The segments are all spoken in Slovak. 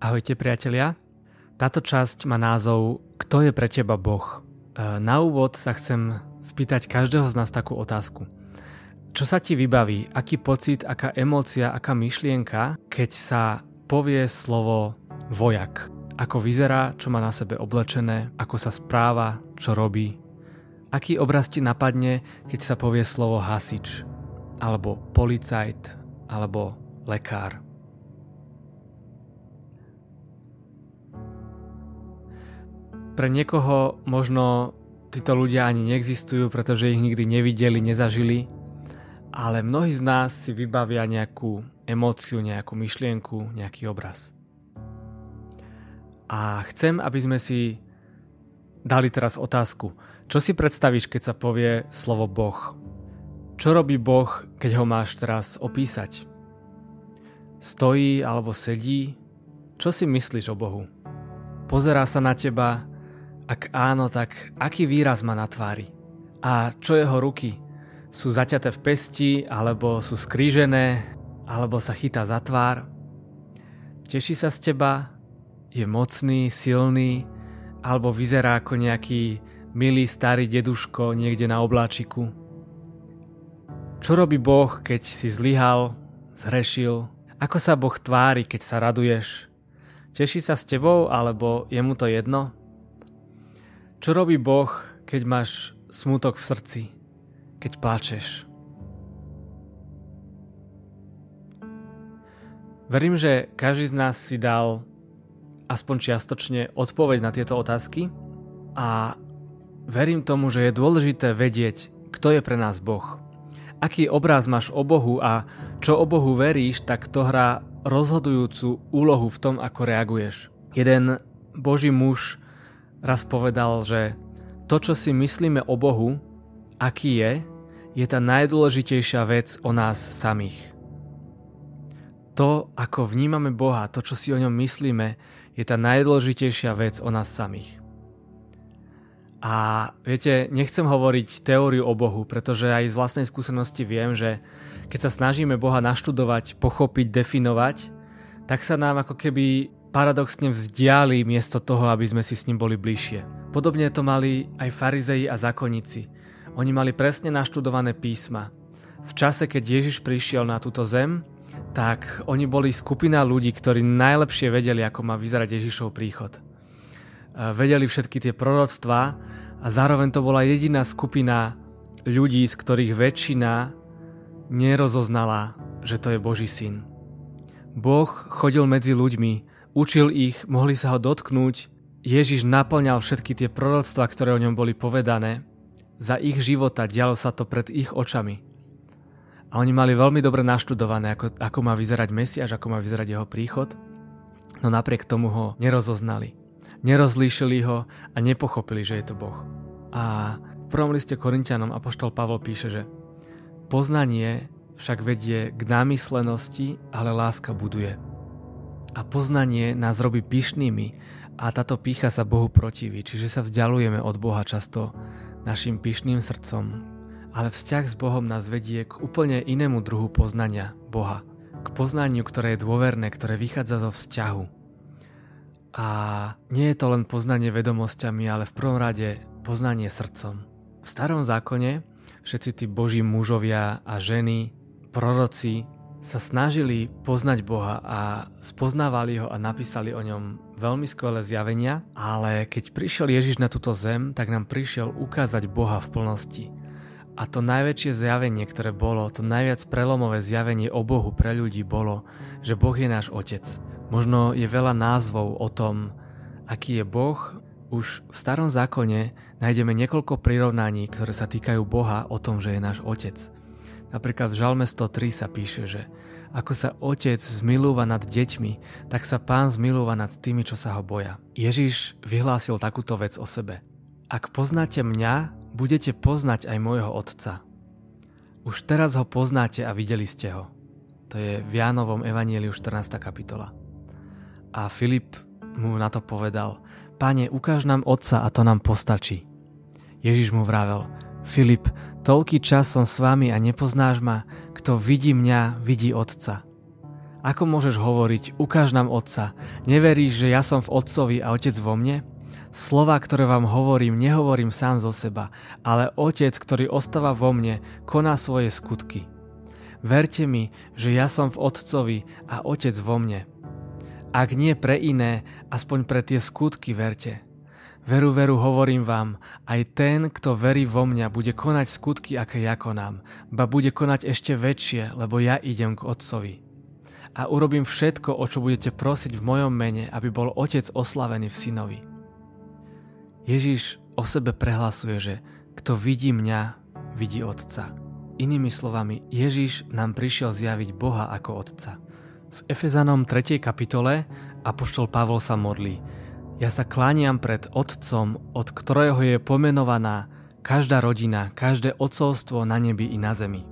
Ahojte priatelia. Táto časť má názov Kto je pre teba Boh? E, na úvod sa chcem spýtať každého z nás takú otázku. Čo sa ti vybaví, aký pocit, aká emócia, aká myšlienka, keď sa povie slovo vojak? Ako vyzerá, čo má na sebe oblečené, ako sa správa, čo robí? Aký obraz ti napadne, keď sa povie slovo hasič? Alebo policajt? Alebo lekár? Pre niekoho možno títo ľudia ani neexistujú, pretože ich nikdy nevideli, nezažili, ale mnohí z nás si vybavia nejakú emóciu, nejakú myšlienku, nejaký obraz. A chcem, aby sme si dali teraz otázku. Čo si predstavíš, keď sa povie slovo Boh? Čo robí Boh, keď ho máš teraz opísať? Stojí alebo sedí? Čo si myslíš o Bohu? Pozerá sa na teba, ak áno, tak aký výraz má na tvári? A čo jeho ruky? Sú zaťaté v pesti, alebo sú skrížené, alebo sa chytá za tvár? Teší sa z teba? Je mocný, silný, alebo vyzerá ako nejaký milý starý deduško niekde na obláčiku? Čo robí Boh, keď si zlyhal, zhrešil? Ako sa Boh tvári, keď sa raduješ? Teší sa s tebou, alebo je mu to jedno? Čo robí Boh, keď máš smutok v srdci, keď pláčeš? Verím, že každý z nás si dal aspoň čiastočne odpoveď na tieto otázky a verím tomu, že je dôležité vedieť, kto je pre nás Boh. Aký obraz máš o Bohu a čo o Bohu veríš, tak to hrá rozhodujúcu úlohu v tom, ako reaguješ. Jeden Boží muž raz povedal, že to, čo si myslíme o Bohu, aký je, je tá najdôležitejšia vec o nás samých. To, ako vnímame Boha, to, čo si o ňom myslíme, je tá najdôležitejšia vec o nás samých. A viete, nechcem hovoriť teóriu o Bohu, pretože aj z vlastnej skúsenosti viem, že keď sa snažíme Boha naštudovať, pochopiť, definovať, tak sa nám ako keby paradoxne vzdiali miesto toho, aby sme si s ním boli bližšie. Podobne to mali aj farizei a zákonníci. Oni mali presne naštudované písma. V čase, keď Ježiš prišiel na túto zem, tak oni boli skupina ľudí, ktorí najlepšie vedeli, ako má vyzerať Ježišov príchod. E, vedeli všetky tie proroctvá a zároveň to bola jediná skupina ľudí, z ktorých väčšina nerozoznala, že to je Boží syn. Boh chodil medzi ľuďmi učil ich, mohli sa ho dotknúť. Ježiš naplňal všetky tie proroctvá, ktoré o ňom boli povedané. Za ich života dialo sa to pred ich očami. A oni mali veľmi dobre naštudované, ako, ako má vyzerať Mesiaš, ako má vyzerať jeho príchod. No napriek tomu ho nerozoznali. Nerozlíšili ho a nepochopili, že je to Boh. A v prvom liste Korintianom Apoštol Pavol píše, že poznanie však vedie k námyslenosti, ale láska buduje a poznanie nás robí pyšnými a táto pícha sa Bohu protiví, čiže sa vzdialujeme od Boha často našim pyšným srdcom. Ale vzťah s Bohom nás vedie k úplne inému druhu poznania Boha. K poznaniu, ktoré je dôverné, ktoré vychádza zo vzťahu. A nie je to len poznanie vedomosťami, ale v prvom rade poznanie srdcom. V starom zákone všetci tí boží mužovia a ženy, proroci, sa snažili poznať Boha a spoznávali ho a napísali o ňom veľmi skvelé zjavenia, ale keď prišiel Ježiš na túto zem, tak nám prišiel ukázať Boha v plnosti. A to najväčšie zjavenie, ktoré bolo, to najviac prelomové zjavenie o Bohu pre ľudí bolo, že Boh je náš Otec. Možno je veľa názvov o tom, aký je Boh. Už v starom zákone nájdeme niekoľko prirovnaní, ktoré sa týkajú Boha o tom, že je náš Otec. Napríklad v Žalme 103 sa píše, že ako sa otec zmilúva nad deťmi, tak sa pán zmilúva nad tými, čo sa ho boja. Ježiš vyhlásil takúto vec o sebe. Ak poznáte mňa, budete poznať aj môjho otca. Už teraz ho poznáte a videli ste ho. To je v Jánovom Evanieliu 14. kapitola. A Filip mu na to povedal, Pane, ukáž nám otca a to nám postačí. Ježiš mu vravel, Filip, Toľký čas som s vami a nepoznáš ma, kto vidí mňa, vidí Otca. Ako môžeš hovoriť, ukáž nám Otca, neveríš, že ja som v Otcovi a Otec vo mne? Slova, ktoré vám hovorím, nehovorím sám zo seba, ale Otec, ktorý ostáva vo mne, koná svoje skutky. Verte mi, že ja som v Otcovi a Otec vo mne. Ak nie pre iné, aspoň pre tie skutky verte. Veru, veru, hovorím vám, aj ten, kto verí vo mňa, bude konať skutky, aké ja konám, ba bude konať ešte väčšie, lebo ja idem k Otcovi a urobím všetko, o čo budete prosiť v mojom mene, aby bol Otec oslavený v synovi. Ježiš o sebe prehlasuje, že kto vidí mňa, vidí Otca. Inými slovami, Ježiš nám prišiel zjaviť Boha ako Otca. V Efezanom 3. kapitole Apoštol Pavol sa modlí Ja sa klániam pred Otcom, od ktorého je pomenovaná každá rodina, každé otcovstvo na nebi i na zemi.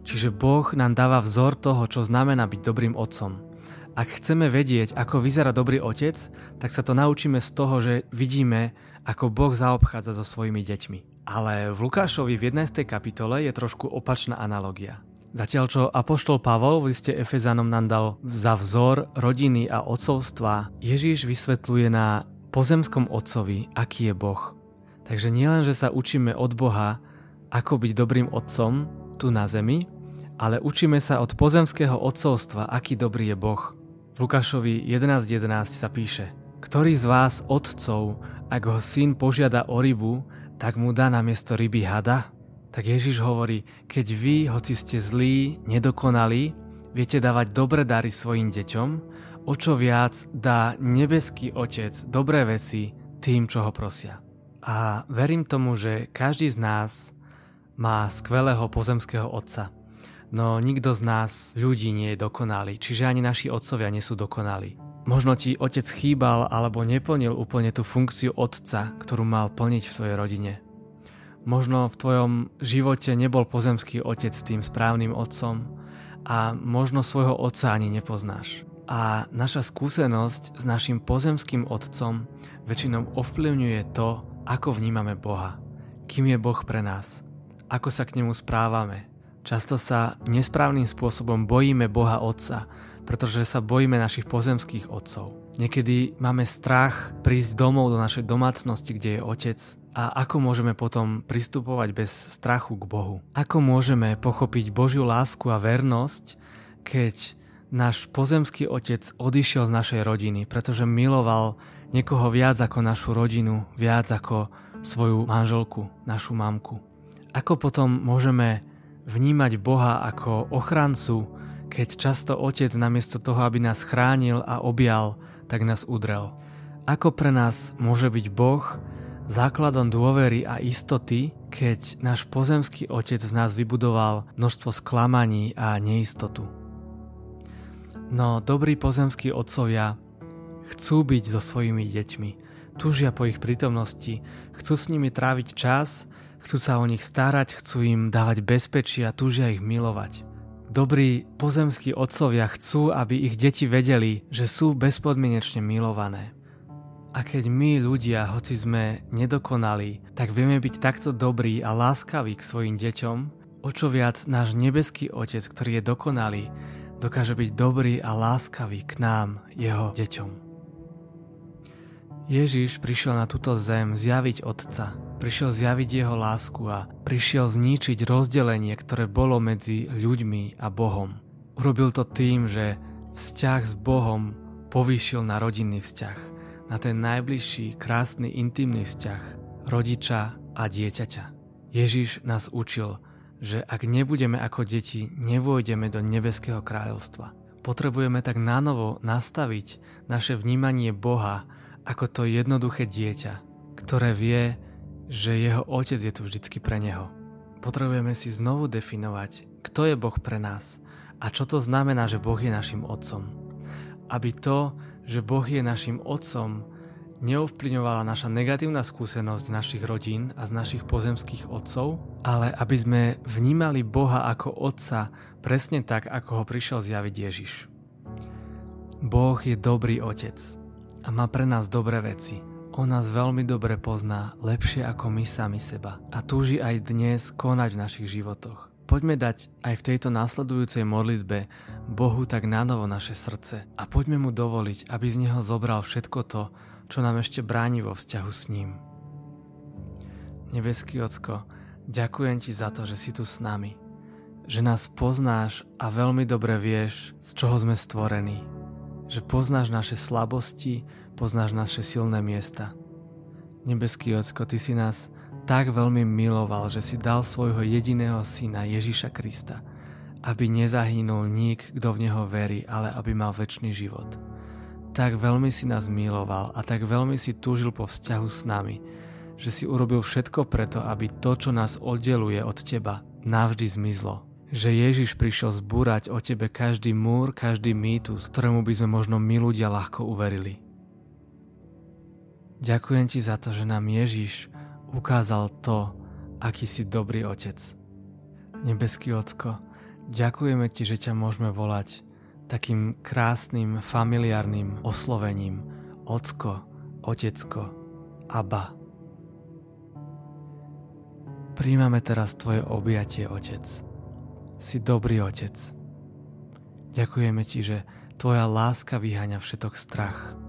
Čiže Boh nám dáva vzor toho, čo znamená byť dobrým otcom. Ak chceme vedieť, ako vyzerá dobrý otec, tak sa to naučíme z toho, že vidíme, ako Boh zaobchádza so svojimi deťmi. Ale v Lukášovi v 11. kapitole je trošku opačná analogia. Zatiaľ čo Apoštol Pavol v liste Efezanom nám dal za vzor rodiny a otcovstva, Ježíš vysvetľuje na pozemskom otcovi, aký je Boh. Takže nielen, že sa učíme od Boha, ako byť dobrým otcom, tu na zemi, ale učíme sa od pozemského odcovstva, aký dobrý je Boh. V Lukášovi 11.11 11 sa píše Ktorý z vás otcov, ak ho syn požiada o rybu, tak mu dá na miesto ryby hada? Tak Ježiš hovorí, keď vy, hoci ste zlí, nedokonali, viete dávať dobré dary svojim deťom, o čo viac dá nebeský Otec dobré veci tým, čo ho prosia. A verím tomu, že každý z nás má skvelého pozemského otca. No nikto z nás ľudí nie je dokonalý, čiže ani naši otcovia nie sú dokonalí. Možno ti otec chýbal alebo neplnil úplne tú funkciu otca, ktorú mal plniť v svojej rodine. Možno v tvojom živote nebol pozemský otec tým správnym otcom a možno svojho otca ani nepoznáš. A naša skúsenosť s našim pozemským otcom väčšinou ovplyvňuje to, ako vnímame Boha. Kým je Boh pre nás ako sa k nemu správame. Často sa nesprávnym spôsobom bojíme Boha Otca, pretože sa bojíme našich pozemských otcov. Niekedy máme strach prísť domov do našej domácnosti, kde je Otec a ako môžeme potom pristupovať bez strachu k Bohu. Ako môžeme pochopiť Božiu lásku a vernosť, keď náš pozemský otec odišiel z našej rodiny, pretože miloval niekoho viac ako našu rodinu, viac ako svoju manželku, našu mamku. Ako potom môžeme vnímať Boha ako ochrancu, keď často Otec namiesto toho, aby nás chránil a objal, tak nás udrel? Ako pre nás môže byť Boh základom dôvery a istoty, keď náš pozemský Otec v nás vybudoval množstvo sklamaní a neistotu? No, dobrí pozemskí otcovia chcú byť so svojimi deťmi, túžia po ich prítomnosti, chcú s nimi tráviť čas Chcú sa o nich starať, chcú im dávať bezpečie a túžia ich milovať. Dobrí pozemskí otcovia chcú, aby ich deti vedeli, že sú bezpodmienečne milované. A keď my ľudia, hoci sme nedokonali, tak vieme byť takto dobrí a láskaví k svojim deťom, o čo viac náš nebeský Otec, ktorý je dokonalý, dokáže byť dobrý a láskavý k nám, jeho deťom. Ježiš prišiel na túto zem zjaviť Otca, prišiel zjaviť jeho lásku a prišiel zničiť rozdelenie, ktoré bolo medzi ľuďmi a Bohom. Urobil to tým, že vzťah s Bohom povýšil na rodinný vzťah, na ten najbližší, krásny, intimný vzťah rodiča a dieťaťa. Ježiš nás učil, že ak nebudeme ako deti, nevôjdeme do nebeského kráľovstva. Potrebujeme tak nanovo nastaviť naše vnímanie Boha ako to jednoduché dieťa, ktoré vie, že jeho otec je tu vždycky pre neho. Potrebujeme si znovu definovať, kto je Boh pre nás a čo to znamená, že Boh je našim otcom. Aby to, že Boh je našim otcom, neovplyňovala naša negatívna skúsenosť našich rodín a z našich pozemských otcov, ale aby sme vnímali Boha ako otca presne tak, ako ho prišiel zjaviť Ježiš. Boh je dobrý otec a má pre nás dobré veci. On nás veľmi dobre pozná, lepšie ako my sami seba a túži aj dnes konať v našich životoch. Poďme dať aj v tejto následujúcej modlitbe Bohu tak nanovo naše srdce a poďme mu dovoliť, aby z neho zobral všetko to, čo nám ešte bráni vo vzťahu s ním. Nebeský Ocko, ďakujem Ti za to, že si tu s nami, že nás poznáš a veľmi dobre vieš, z čoho sme stvorení, že poznáš naše slabosti, poznáš naše silné miesta. Nebeský Ocko, Ty si nás tak veľmi miloval, že si dal svojho jediného syna Ježiša Krista, aby nezahynul nik, kto v Neho verí, ale aby mal väčší život. Tak veľmi si nás miloval a tak veľmi si túžil po vzťahu s nami, že si urobil všetko preto, aby to, čo nás oddeluje od teba, navždy zmizlo. Že Ježiš prišiel zbúrať o tebe každý múr, každý mýtus, ktorému by sme možno my ľudia ľahko uverili. Ďakujem ti za to, že nám Ježiš ukázal to, aký si dobrý otec. Nebeský Ocko, ďakujeme ti, že ťa môžeme volať takým krásnym familiárnym oslovením Ocko, Otecko, Abba. Príjmame teraz Tvoje objatie, Otec. Si dobrý Otec. Ďakujeme Ti, že Tvoja láska vyháňa všetok strach.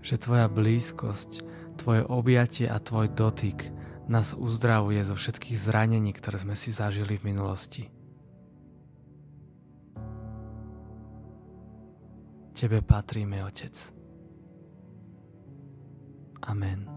Že Tvoja blízkosť, Tvoje objatie a Tvoj dotyk nás uzdravuje zo všetkých zranení, ktoré sme si zažili v minulosti. Tebe patríme, Otec. Amen.